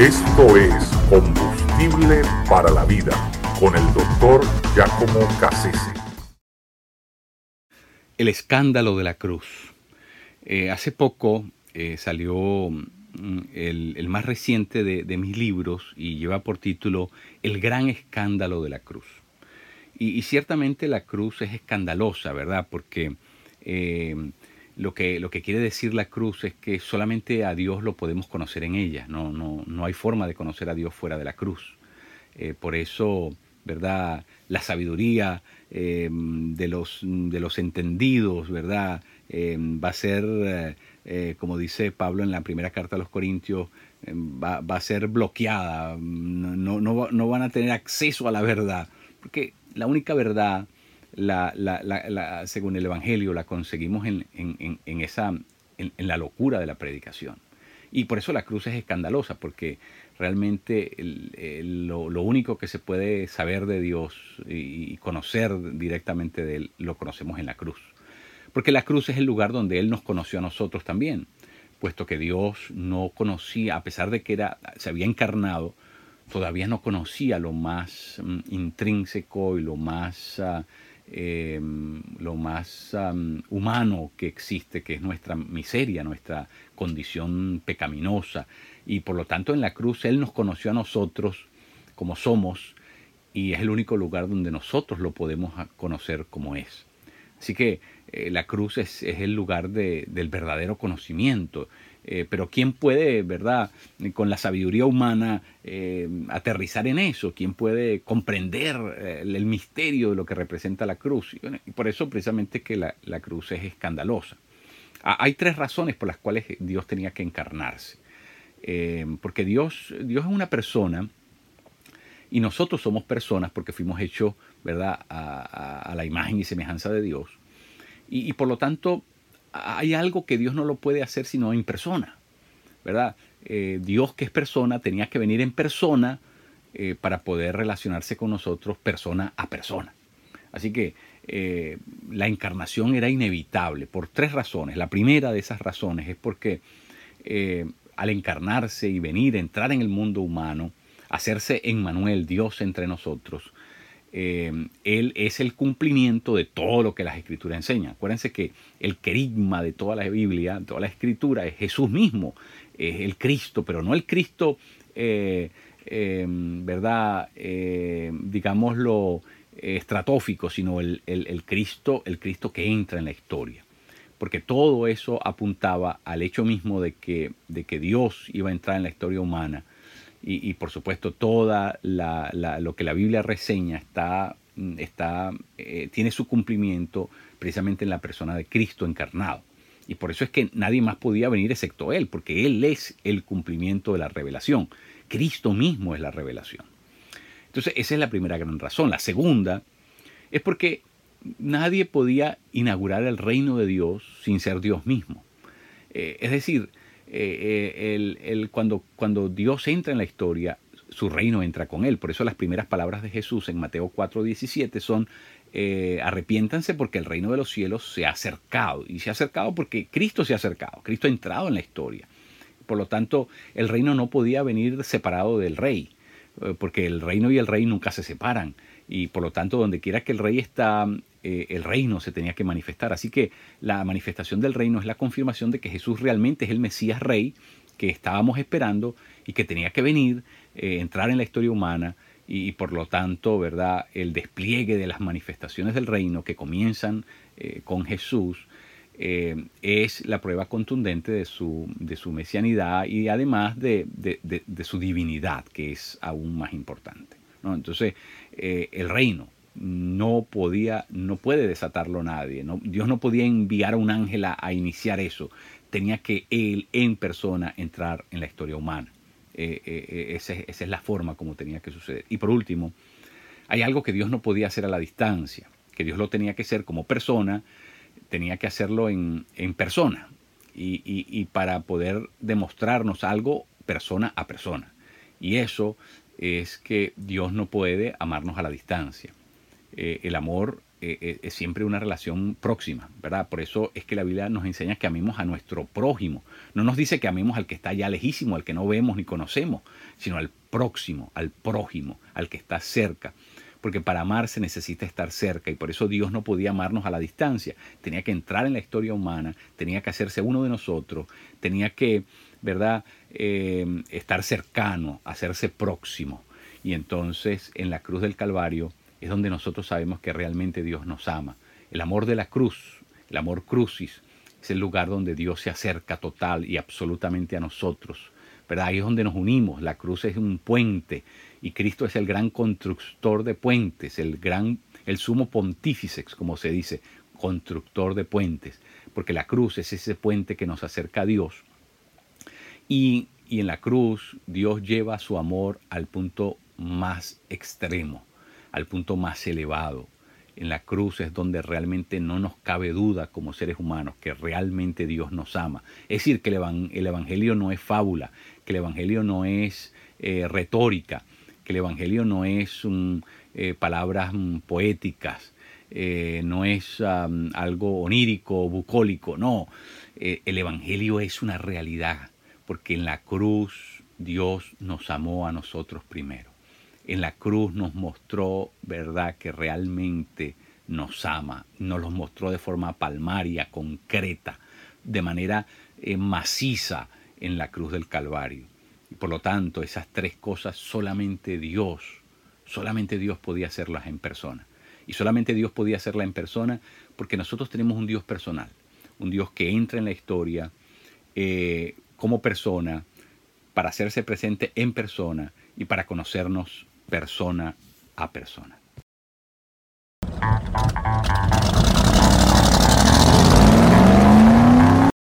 Esto es Combustible para la Vida con el doctor Giacomo Cassese. El escándalo de la cruz. Eh, hace poco eh, salió mm, el, más reciente de, mis libros y lleva por título El gran escándalo de la cruz. Y, ciertamente la cruz es escandalosa, ¿verdad? Porque eh, lo que, lo que quiere decir la cruz es que solamente a Dios lo podemos conocer en ella, no, no, no hay forma de conocer a Dios fuera de la cruz. Eh, por eso, ¿verdad? La sabiduría eh, de, los, de los entendidos, ¿verdad? Eh, va a ser, como dice Pablo en la primera carta a los Corintios, va, va, a ser bloqueada, no, no, no van a tener acceso a la verdad, porque la única verdad según el Evangelio, la conseguimos en, en, en esa, en, la locura de la predicación. Y por eso la cruz es escandalosa, porque realmente lo, lo, único que se puede saber de Dios y, conocer directamente de Él, lo conocemos en la cruz. Porque la cruz es el lugar donde Él nos conoció a nosotros también, puesto que Dios no conocía, a pesar de que era, se había encarnado, todavía no conocía lo más mm, intrínseco y lo más... Ah, Em, lo más humano que existe, que es nuestra miseria, nuestra condición pecaminosa. Y por lo tanto en la cruz Él nos conoció a nosotros como somos y es el único lugar donde nosotros lo podemos conocer como es. Así que eh, la cruz es, el lugar del verdadero conocimiento eh, pero ¿quién puede, verdad, con la sabiduría humana eh, aterrizar en eso? ¿Quién puede comprender eh, el, misterio de lo que representa la cruz? Y, por eso precisamente que la, la cruz es escandalosa. Ah, hay tres razones por las cuales Dios tenía que encarnarse. porque Dios, Dios es una persona y nosotros somos personas porque fuimos hechos, ¿verdad?, a, la imagen y semejanza de Dios. Y, y por lo tanto, hay algo que Dios no lo puede hacer sino en persona, ¿verdad? Eh, Dios que es persona tenía que venir en persona eh, para poder relacionarse con nosotros persona a persona. Así que eh, la encarnación era inevitable por tres razones. La primera de esas razones es porque al encarnarse y venir, entrar en el mundo humano, hacerse en Manuel Dios entre nosotros, eh, él es el cumplimiento de todo lo que las escrituras enseñan. Acuérdense que el querigma de toda la Biblia, toda la escritura, es Jesús mismo, es el Cristo, pero no el Cristo, eh, em, ¿verdad? Eh, digámoslo, estratófico, sino el, Cristo, el Cristo que entra en la historia. Porque todo eso apuntaba al hecho mismo de que, de que Dios iba a entrar en la historia humana y, por supuesto toda lo que la Biblia reseña está, está, eh, tiene su cumplimiento precisamente en la persona de Cristo encarnado. Y por eso es que nadie más podía venir excepto Él, porque Él es el cumplimiento de la revelación. Cristo mismo es la revelación. Entonces esa es la primera gran razón. La segunda es porque nadie podía inaugurar el reino de Dios sin ser Dios mismo. Eh, es decir, eh, eh, el, cuando, cuando Dios entra en la historia, su reino entra con él. Por eso las primeras palabras de Jesús en Mateo 4:17 son, eh, arrepiéntanse porque el reino de los cielos se ha acercado. Y se ha acercado porque Cristo se ha acercado, Cristo ha entrado en la historia. Por lo tanto, el reino no podía venir separado del rey, porque el reino y el rey nunca se separan. Y por lo tanto, donde quiera que el rey está, eh, el reino se tenía que manifestar. Así que la manifestación del reino es la confirmación de que Jesús realmente es el Mesías Rey que estábamos esperando y que tenía que venir, eh, entrar en la historia humana y, por lo tanto, ¿verdad? El despliegue de las manifestaciones del reino que comienzan eh, con Jesús es la prueba contundente de su, de su mesianidad y además de, su divinidad, que es aún más importante. ¿no? Entonces, el reino, no podía, no puede desatarlo nadie. Dios no podía enviar a un ángel a, iniciar eso. Tenía que él en persona entrar en la historia humana. Eh, eh, eh, esa, es la forma como tenía que suceder. Y por último, hay algo que Dios no podía hacer a la distancia, que Dios lo tenía que hacer como persona, tenía que hacerlo en, persona. y para poder demostrarnos algo persona a persona. Y eso es que Dios no puede amarnos a la distancia. Eh, el amor eh, es siempre una relación próxima, ¿verdad? Por eso es que la Biblia nos enseña que amemos a nuestro prójimo. No nos dice que amemos al que está allá lejísimo, al que no vemos ni conocemos, sino al próximo, al prójimo, al que está cerca. Porque para amar se necesita estar cerca y por eso Dios no podía amarnos a la distancia. Tenía que entrar en la historia humana, tenía que hacerse uno de nosotros, tenía que, ¿verdad?, eh, estar cercano, hacerse próximo. Y entonces en la cruz del Calvario es donde nosotros sabemos que realmente Dios nos ama. El amor de la cruz, el amor crucis, es el lugar donde Dios se acerca total y absolutamente a nosotros. ¿verdad? Ahí es donde nos unimos. La cruz es un puente y Cristo es el gran constructor de puentes, el gran, el sumo pontífice, como se dice, constructor de puentes, porque la cruz es ese puente que nos acerca a Dios. Y, y en la cruz Dios lleva su amor al punto más extremo al punto más elevado. En la cruz es donde realmente no nos cabe duda como seres humanos que realmente Dios nos ama. Es decir, que el, Evangelio no es fábula, que el Evangelio no es eh, retórica, que el Evangelio no es eh, palabras mm, poéticas, eh, no es algo onírico, bucólico, no. el Evangelio es una realidad, porque en la cruz Dios nos amó a nosotros primero en la cruz nos mostró, ¿verdad?, que realmente nos ama, nos lo mostró de forma palmaria, concreta, de manera eh, maciza en la cruz del Calvario. Y por lo tanto, esas tres cosas solamente Dios, solamente Dios podía hacerlas en persona. Y solamente Dios podía hacerlas en persona porque nosotros tenemos un Dios personal, un Dios que entra en la historia eh, como persona, para hacerse presente en persona y para conocernos persona a persona.